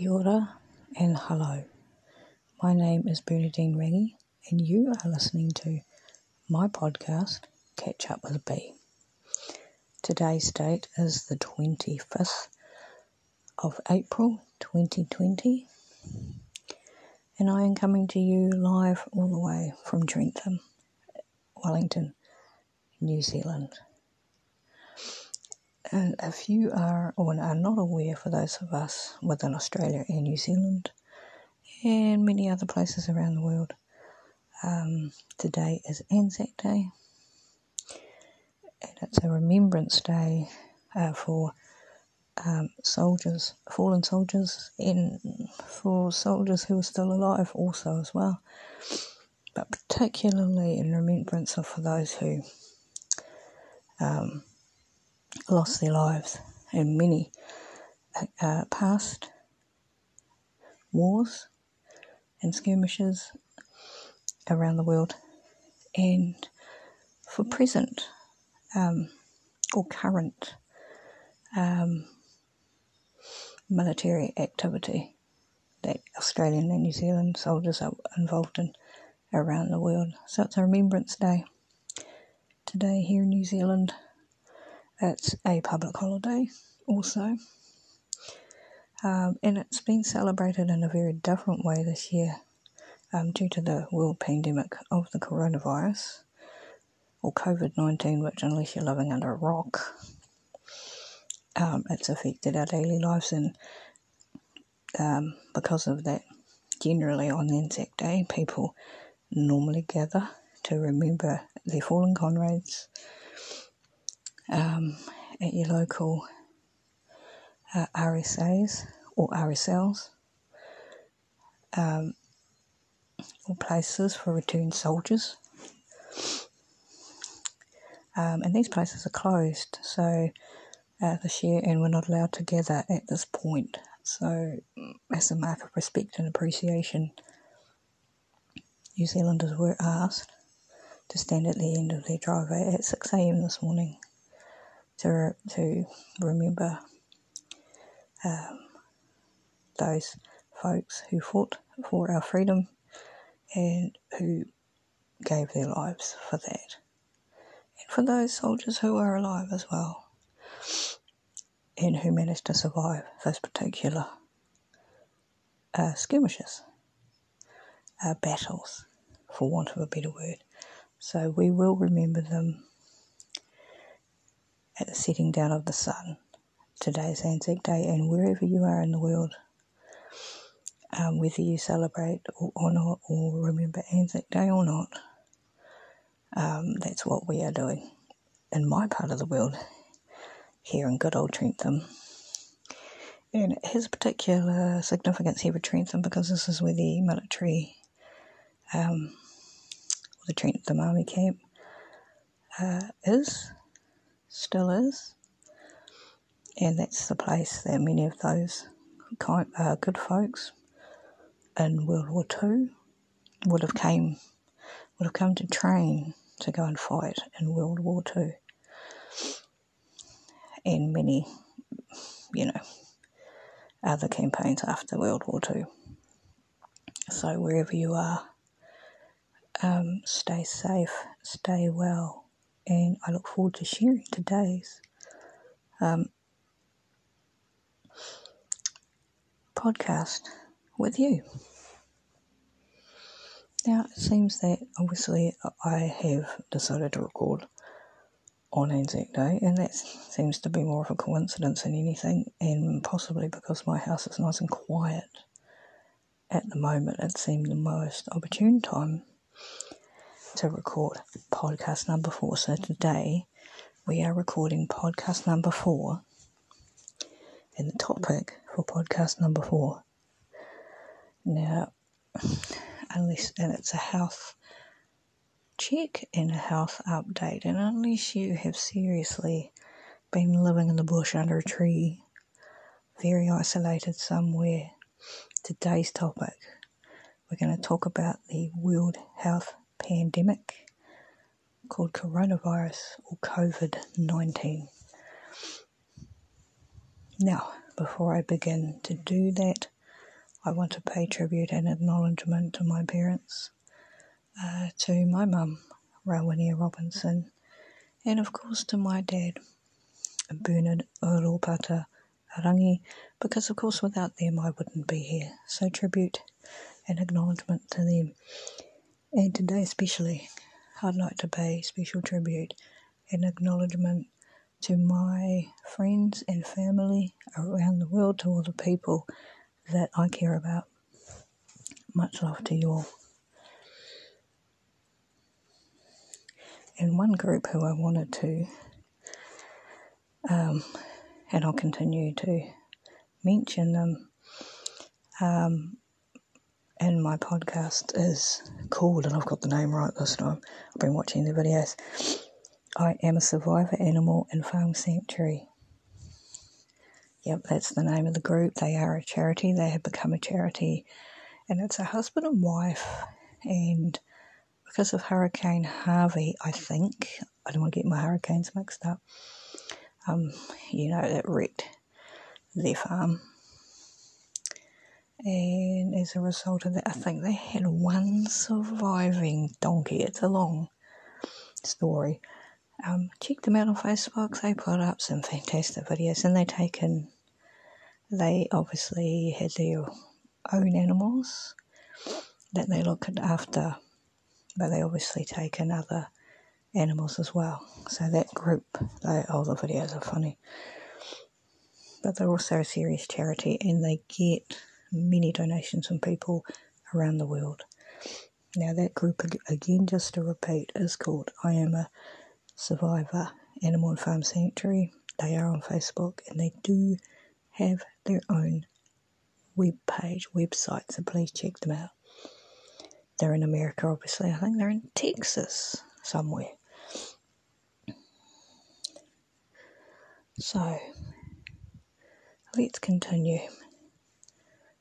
Kia ora and hello. My name is Bernadine Rangi, and you are listening to my podcast, Catch Up with B. Today's date is the 25th of April 2020, and I am coming to you live all the way from Trentham, Wellington, New Zealand. And if you are or are not aware, for those of us within Australia and New Zealand and many other places around the world, um, today is Anzac Day, and it's a remembrance day uh, for um, soldiers, fallen soldiers, and for soldiers who are still alive also as well, but particularly in remembrance of for those who um, lost their lives in many uh, past wars and skirmishes around the world, and for present um, or current um, military activity that Australian and New Zealand soldiers are involved in around the world. So it's a Remembrance Day today here in New Zealand. It's a public holiday also. Um, and it's been celebrated in a very different way this year um, due to the world pandemic of the coronavirus or COVID 19, which, unless you're living under a rock, um, it's affected our daily lives. And um, because of that, generally on Anzac Day, people normally gather to remember their fallen comrades um, at your local uh, RSAs or RSLs um, or places for returned soldiers. Um, and these places are closed, so uh, this year, and we're not allowed to gather at this point. So, as a mark of respect and appreciation, New Zealanders were asked to stand at the end of their driveway at 6am this morning to, to remember um, those folks who fought for our freedom and who gave their lives for that. And for those soldiers who are alive as well and who managed to survive those particular uh, skirmishes, uh, battles, for want of a better word. So we will remember them at the setting down of the sun. Today's Anzac Day, and wherever you are in the world, um, whether you celebrate or, not, or remember Anzac Day or not, um, that's what we are doing in my part of the world, here in good old Trentham. And it has particular significance here for Trentham because this is where the military, um, the Trentham Army Camp, uh, is still is. And that's the place that many of those kind, uh, good folks in World War Two would have came would have come to train to go and fight in World War Two, and many, you know, other campaigns after World War Two. So wherever you are, um, stay safe, stay well, and I look forward to sharing today's um, podcast with you. Now, it seems that obviously I have decided to record on Anzac Day, and that seems to be more of a coincidence than anything, and possibly because my house is nice and quiet at the moment, it seemed the most opportune time to record podcast number four. So today we are recording podcast number four, and the topic for podcast number four. Now, unless and it's a health check and a health update, and unless you have seriously been living in the bush under a tree, very isolated somewhere, today's topic we're going to talk about the World Health pandemic called coronavirus or COVID 19. Now, before I begin to do that, I want to pay tribute and acknowledgement to my parents, uh, to my mum, Rawania Robinson, and of course to my dad, Bernard Oropata Rangi, because of course without them I wouldn't be here. So tribute and acknowledgement to them. And today especially, I'd like to pay special tribute and acknowledgement to my friends and family around the world, to all the people that I care about. Much love to you all. And one group who I wanted to, um, and I'll continue to mention them um, in my podcast is called, and I've got the name right this time. I've been watching the videos. I am a survivor animal and farm sanctuary. Yep, that's the name of the group. They are a charity. They have become a charity, and it's a husband and wife. And because of Hurricane Harvey, I think I don't want to get my hurricanes mixed up. Um, you know that wrecked their farm, and as a result of that, I think they had one surviving donkey. It's a long story, um, check them out on Facebook. They put up some fantastic videos, and they taken. They obviously had their own animals that they look after, but they obviously take in other animals as well. So that group, they, all the videos are funny, but they're also a serious charity, and they get many donations from people around the world. Now that group again, just to repeat, is called I Am a Survivor Animal and Farm Sanctuary. They are on Facebook and they do have their own web page, website, so please check them out. They're in America, obviously. I think they're in Texas somewhere. So, let's continue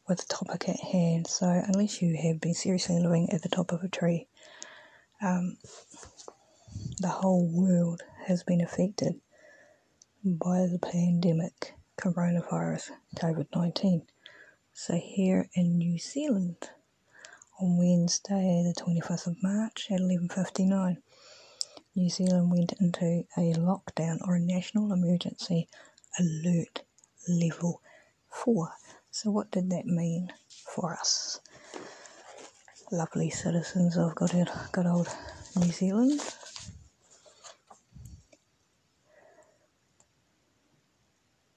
with the topic at hand. So, unless you have been seriously living at the top of a tree, um, the whole world has been affected by the pandemic coronavirus COVID 19. So, here in New Zealand, on Wednesday, the 25th of March at 11:59, New Zealand went into a lockdown or a national emergency alert level 4. So, what did that mean for us? Lovely citizens of good, old New Zealand.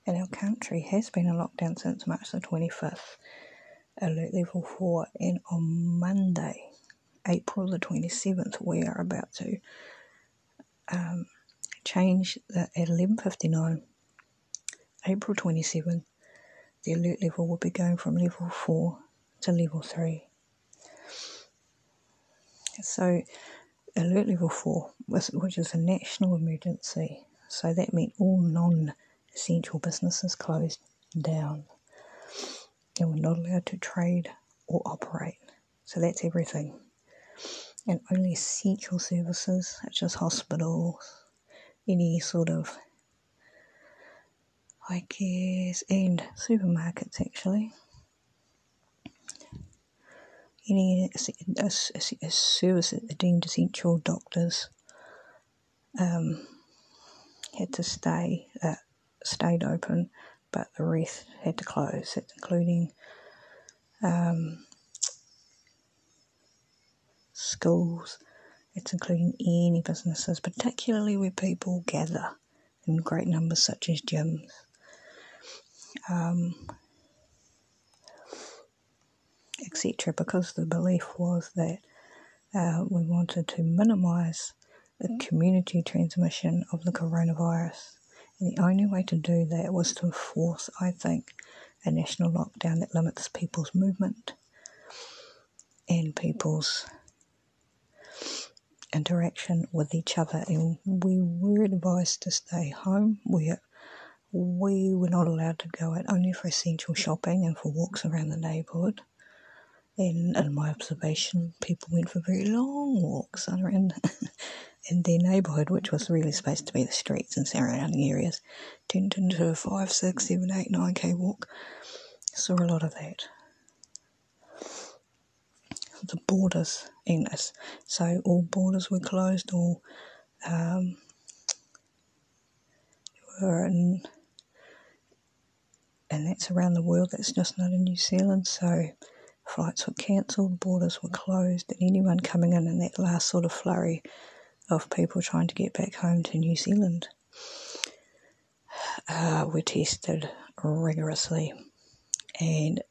and our country has been in lockdown since March the 25th, alert level 4, and on Monday, April the 27th, we are about to um, change the, at 11.59, April 27th, the alert level will be going from level 4 to level 3. So, alert level 4, which is a national emergency, so that meant all non essential businesses closed down and were not allowed to trade or operate. So that's everything. And only essential services, such as hospitals, any sort of, Guess, and supermarkets actually. Any service deemed essential, doctors um, had to stay. Uh, stayed open, but the rest had to close. It's including um, schools. It's including any businesses, particularly where people gather in great numbers, such as gyms. Um, etc. Because the belief was that uh, we wanted to minimise the community transmission of the coronavirus. And the only way to do that was to enforce, I think, a national lockdown that limits people's movement and people's interaction with each other. And we were advised to stay home. We we were not allowed to go out only for essential shopping and for walks around the neighbourhood. And in my observation, people went for very long walks around in their neighbourhood, which was really supposed to be the streets and surrounding areas, turned into a five, six, seven, eight, nine k walk. Saw a lot of that. the borders in. So all borders were closed, all um, were in, and that's around the world. That's just not in New Zealand. So flights were cancelled, borders were closed, and anyone coming in in that last sort of flurry of people trying to get back home to New Zealand uh, were tested rigorously, and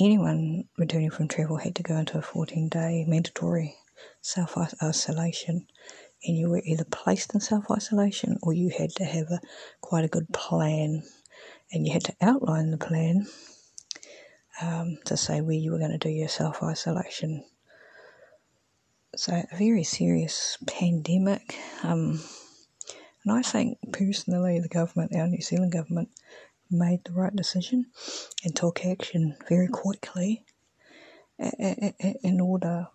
anyone returning from travel had to go into a 14 day mandatory self isolation. And you were either placed in self isolation or you had to have a quite a good plan and you had to outline the plan um, to say where you were going to do your self isolation. So, a very serious pandemic. Um, and I think personally, the government, our New Zealand government, made the right decision and took action very quickly in order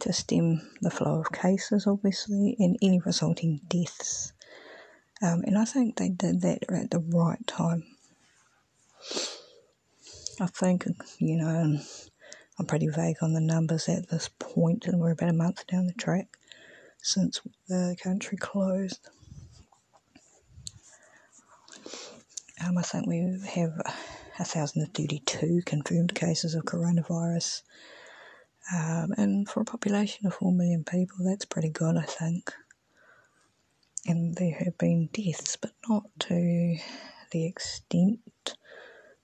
to stem the flow of cases, obviously, and any resulting deaths. Um, and I think they did that at the right time. I think, you know, I'm pretty vague on the numbers at this point, and we're about a month down the track since the country closed. Um, I think we have 1,032 confirmed cases of coronavirus. Um, and for a population of 4 million people, that's pretty good, I think. And there have been deaths, but not to the extent.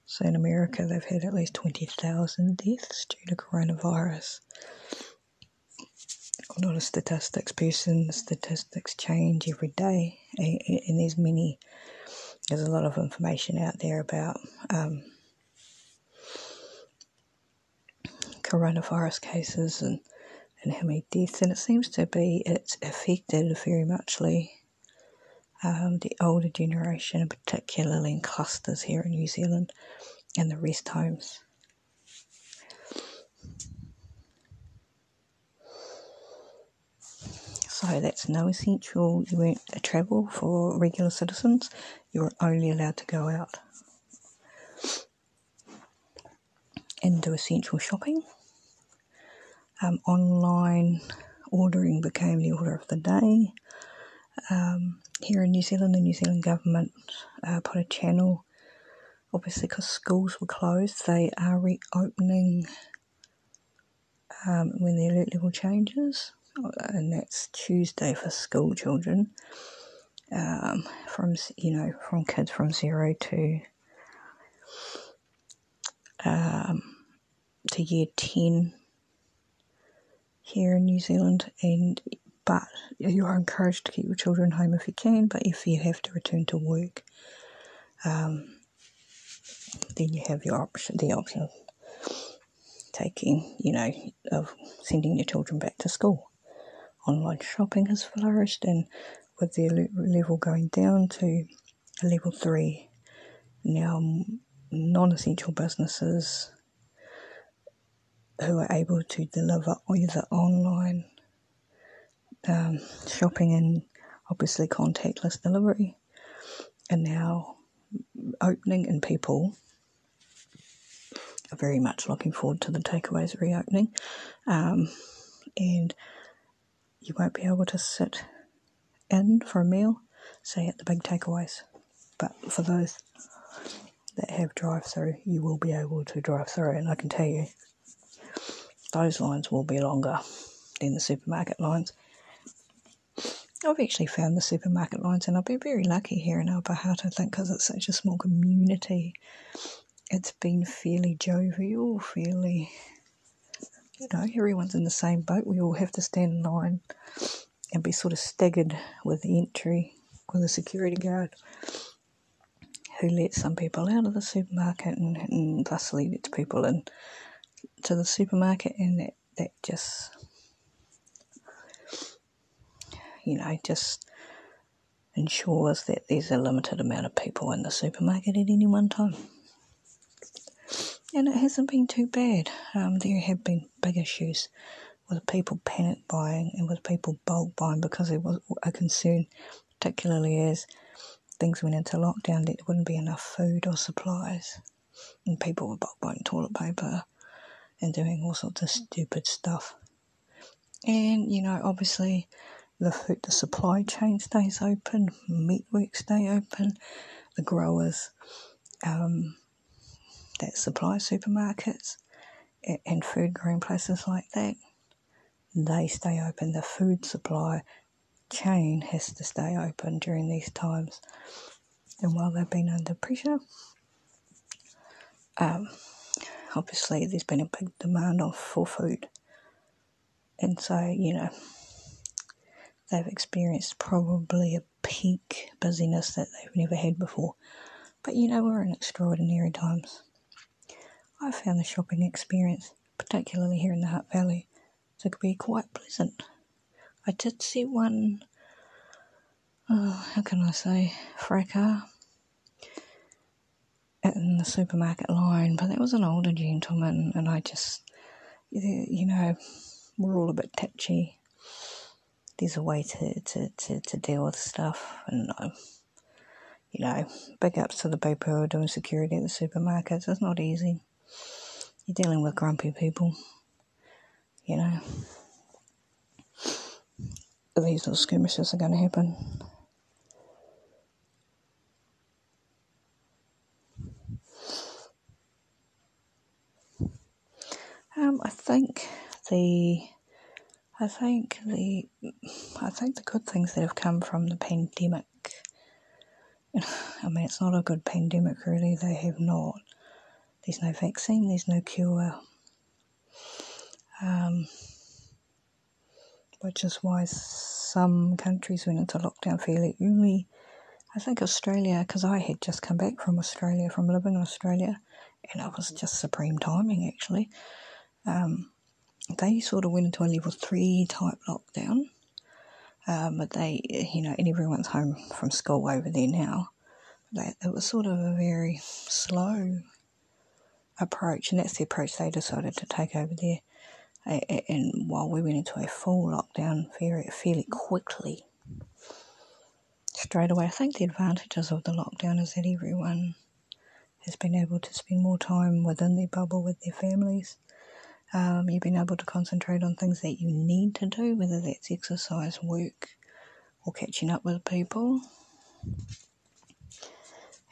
So in America, they've had at least 20,000 deaths due to coronavirus. A lot of statistics, person statistics change every day, and there's many there's a lot of information out there about um, coronavirus cases and, and how many deaths, and it seems to be it's affected very muchly um, the older generation, particularly in clusters here in New Zealand and the rest homes. So that's no essential you won't a travel for regular citizens. You were only allowed to go out and do essential shopping. Um, online ordering became the order of the day. Um, here in New Zealand, the New Zealand government uh, put a channel, obviously because schools were closed, they are reopening um, when the alert level changes and that's Tuesday for school children. Um, from you know from kids from zero to um, to year ten here in New Zealand, and but you are encouraged to keep your children home if you can. But if you have to return to work, um, then you have your option, the option of taking, you know, of sending your children back to school online shopping has flourished, and with the level going down to level three, now non essential businesses who are able to deliver either online um, shopping and obviously contactless delivery are now opening, and people are very much looking forward to the takeaways reopening. Um, and you won't be able to sit in for a meal, say at the big takeaways. But for those that have drive through, you will be able to drive through, and I can tell you those lines will be longer than the supermarket lines. I've actually found the supermarket lines, and I've been very lucky here in Upper Hutt, I think, because it's such a small community. It's been fairly jovial, fairly you know, everyone's in the same boat. We all have to stand in line and be sort of staggered with the entry with a security guard who lets some people out of the supermarket and, and thusly lets people in to the supermarket and that, that just you know just ensures that there's a limited amount of people in the supermarket at any one time and it hasn't been too bad. Um, there have been big issues with people panic buying and with people bulk buying because there was a concern, particularly as things went into lockdown, that there wouldn't be enough food or supplies. and people were bulk buying toilet paper and doing all sorts of stupid stuff. And you know, obviously, the food, the supply chain stays open, meat meatworks stay open, the growers um, that supply supermarkets and food growing places like that, they stay open. The food supply chain has to stay open during these times. And while they've been under pressure, um, obviously there's been a big demand for food. And so, you know, they've experienced probably a peak busyness that they've never had before. But you know, we're in extraordinary times. I found the shopping experience, particularly here in the Hutt Valley, to be quite pleasant. I did see one, oh, how can I say, fracas in the supermarket line, but that was an older gentleman, and I just, you know, we're all a bit touchy. There's a way to, to, to, to deal with stuff, and uh, you know, big ups to the people who are doing security at the supermarkets. It's not easy. You're dealing with grumpy people, you know. These little skirmishes are going to happen. Um, I think the, I think the, I think the good things that have come from the pandemic. I mean, it's not a good pandemic, really. They have not. There's no vaccine. There's no cure. Um, which is why some countries went into lockdown fairly early. I think Australia, because I had just come back from Australia, from living in Australia, and it was just supreme timing actually um, they sort of went into a level three type lockdown. Um, but they, you know, and everyone's home from school over there now. They, it was sort of a very slow approach, and that's the approach they decided to take over there. And while we went into a full lockdown very fairly quickly, straight away, I think the advantages of the lockdown is that everyone has been able to spend more time within their bubble with their families. Um, you've been able to concentrate on things that you need to do, whether that's exercise, work, or catching up with people.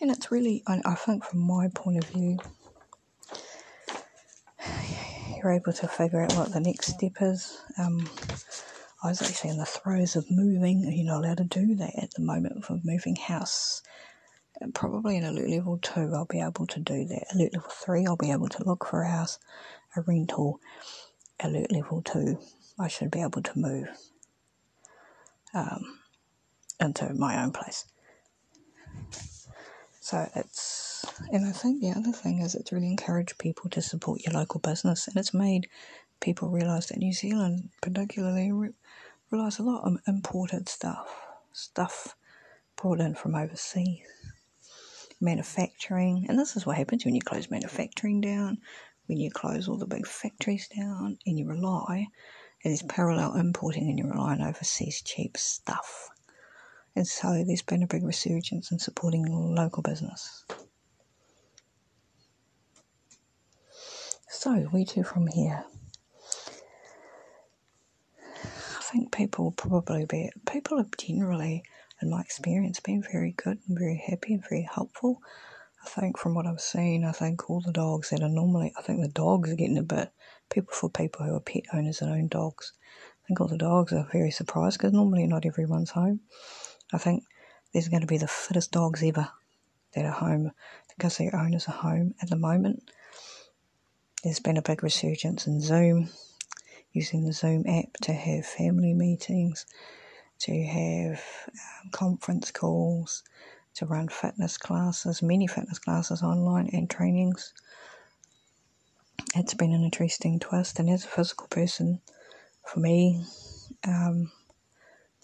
And it's really, I, I think, from my point of view, you're able to figure out what the next step is. Um, I was actually in the throes of moving. You're not allowed to do that at the moment for moving house. Probably in alert level two, I'll be able to do that. Alert level three, I'll be able to look for a house a rental alert level 2, I should be able to move um, into my own place. So it's, and I think the other thing is it's really encouraged people to support your local business and it's made people realise that New Zealand, particularly, re- realise a lot of imported stuff, stuff brought in from overseas manufacturing, and this is what happens when you close manufacturing down, when you close all the big factories down and you rely, and it is parallel importing and you rely on overseas cheap stuff. And so there's been a big resurgence in supporting local business. So, we to from here. I think people will probably be people are generally, in my experience, been very good and very happy and very helpful. I think from what I've seen, I think all the dogs that are normally, I think the dogs are getting a bit, people for people who are pet owners and own dogs, I think all the dogs are very surprised because normally not everyone's home. I think there's going to be the fittest dogs ever that are home because their owners are home at the moment. There's been a big resurgence in Zoom, using the Zoom app to have family meetings, to have um, conference calls, to run fitness classes, many fitness classes online and trainings. It's been an interesting twist, and as a physical person, for me, um,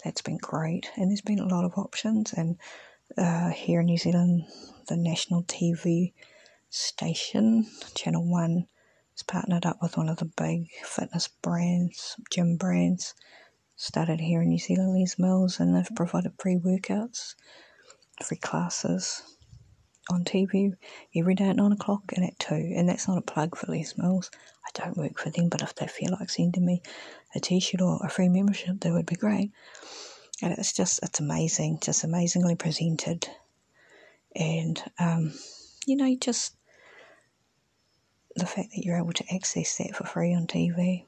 that's been great. And there's been a lot of options, and uh, here in New Zealand, the national TV station, Channel One, has partnered up with one of the big fitness brands, gym brands. Started here in New Zealand, Les Mills, and they've provided free workouts free classes on TV every day at nine o'clock and at two. And that's not a plug for Les Mills. I don't work for them, but if they feel like sending me a t-shirt or a free membership, that would be great. And it's just, it's amazing, just amazingly presented. And, um, you know, just the fact that you're able to access that for free on TV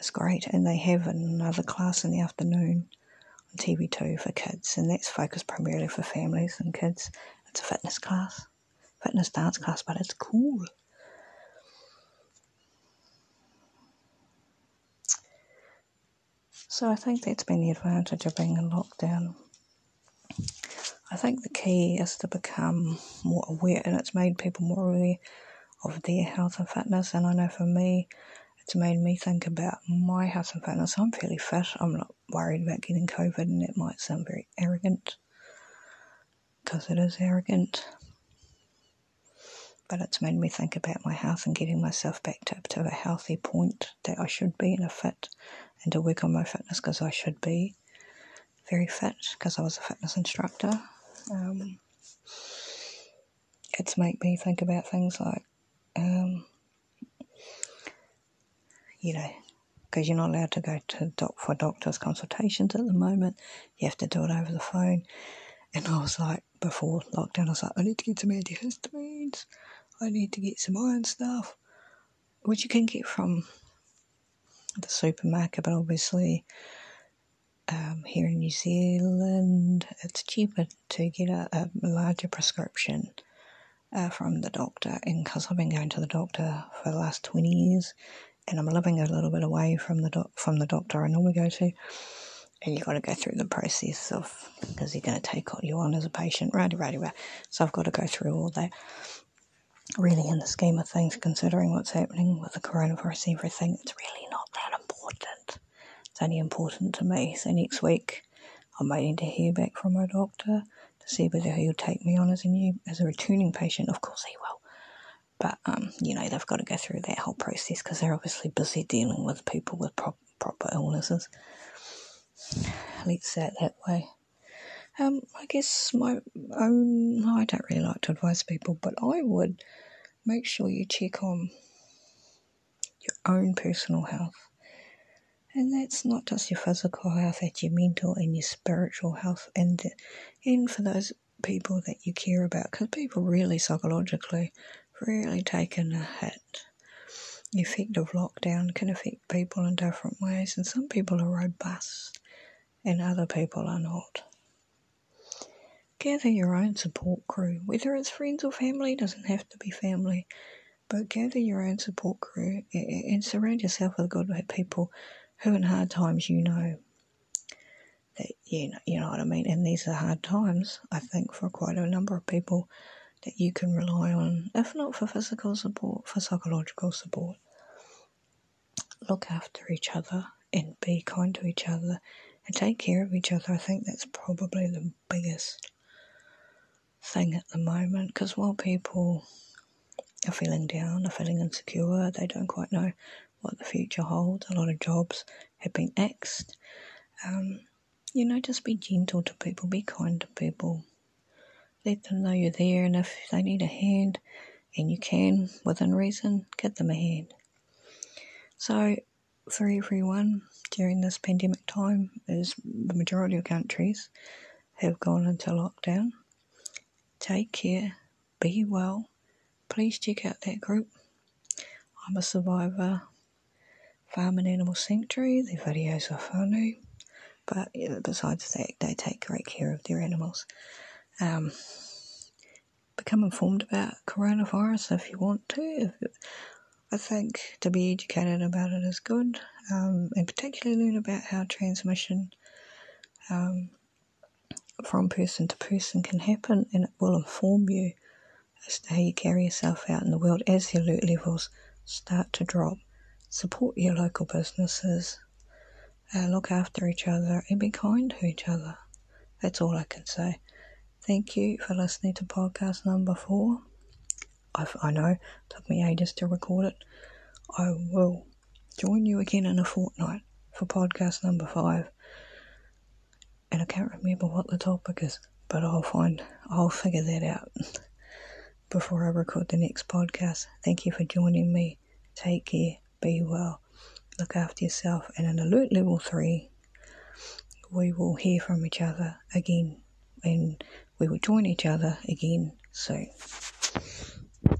is great. And they have another class in the afternoon on TV2 for kids, and that's focused primarily for families and kids. It's a fitness class, fitness dance class, but it's cool. So I think that's been the advantage of being in lockdown. I think the key is to become more aware, and it's made people more aware of their health and fitness. And I know for me, it's made me think about my health and fitness. I'm fairly fit. I'm not worried about getting COVID, and that might sound very arrogant because it is arrogant. But it's made me think about my health and getting myself back to, to a healthy point that I should be in a fit and to work on my fitness because I should be very fit because I was a fitness instructor. Um, it's made me think about things like, um, you know, because you're not allowed to go to doc for doctor's consultations at the moment. You have to do it over the phone. And I was like, before lockdown, I was like, I need to get some antihistamines. I need to get some iron stuff, which you can get from the supermarket, but obviously um, here in New Zealand, it's cheaper to get a, a larger prescription uh, from the doctor. And because I've been going to the doctor for the last 20 years, and I'm living a little bit away from the doc- from the doctor I normally go to, and you've got to go through the process of because they're going to take you on as a patient, right, right, right. So I've got to go through all that. Really, in the scheme of things, considering what's happening with the coronavirus, everything, it's really not that important. It's only important to me. So next week, I'm waiting to hear back from my doctor to see whether he'll take me on as a new as a returning patient. Of course, he will. But um, you know they've got to go through that whole process because they're obviously busy dealing with people with pro- proper illnesses. Let's say it that way. Um, I guess my own. I don't really like to advise people, but I would make sure you check on your own personal health. And that's not just your physical health, that's your mental and your spiritual health, and and for those people that you care about, because people really psychologically really taken a hit. The effect of lockdown can affect people in different ways, and some people are robust and other people are not. Gather your own support crew, whether it's friends or family, doesn't have to be family, but gather your own support crew and surround yourself with good people who, in hard times, you know that you know, you know what I mean. And these are hard times, I think, for quite a number of people that you can rely on, if not for physical support, for psychological support. Look after each other and be kind to each other and take care of each other. I think that's probably the biggest thing at the moment because while people are feeling down, are feeling insecure, they don't quite know what the future holds. A lot of jobs have been axed. Um, you know, just be gentle to people, be kind to people let them know you're there, and if they need a hand and you can, within reason, get them a hand. So, for everyone during this pandemic time, as the majority of countries have gone into lockdown, take care, be well. Please check out that group. I'm a survivor. Farm and Animal Sanctuary. The videos are funny, but besides that, they take great care of their animals um, become informed about coronavirus if you want to. I think to be educated about it is good, um, and particularly learn about how transmission um, from person to person can happen, and it will inform you as to how you carry yourself out in the world as the alert levels start to drop. Support your local businesses, uh, look after each other, and be kind to each other. That's all I can say. Thank you for listening to podcast number four. I've, I know took me ages to record it. I will join you again in a fortnight for podcast number five. And I can't remember what the topic is. but I'll find, I'll figure that out before I record the next podcast. Thank you for joining me. Take care, be well, look after yourself, and in alert level three, we will hear from each other again and we will join each other again soon.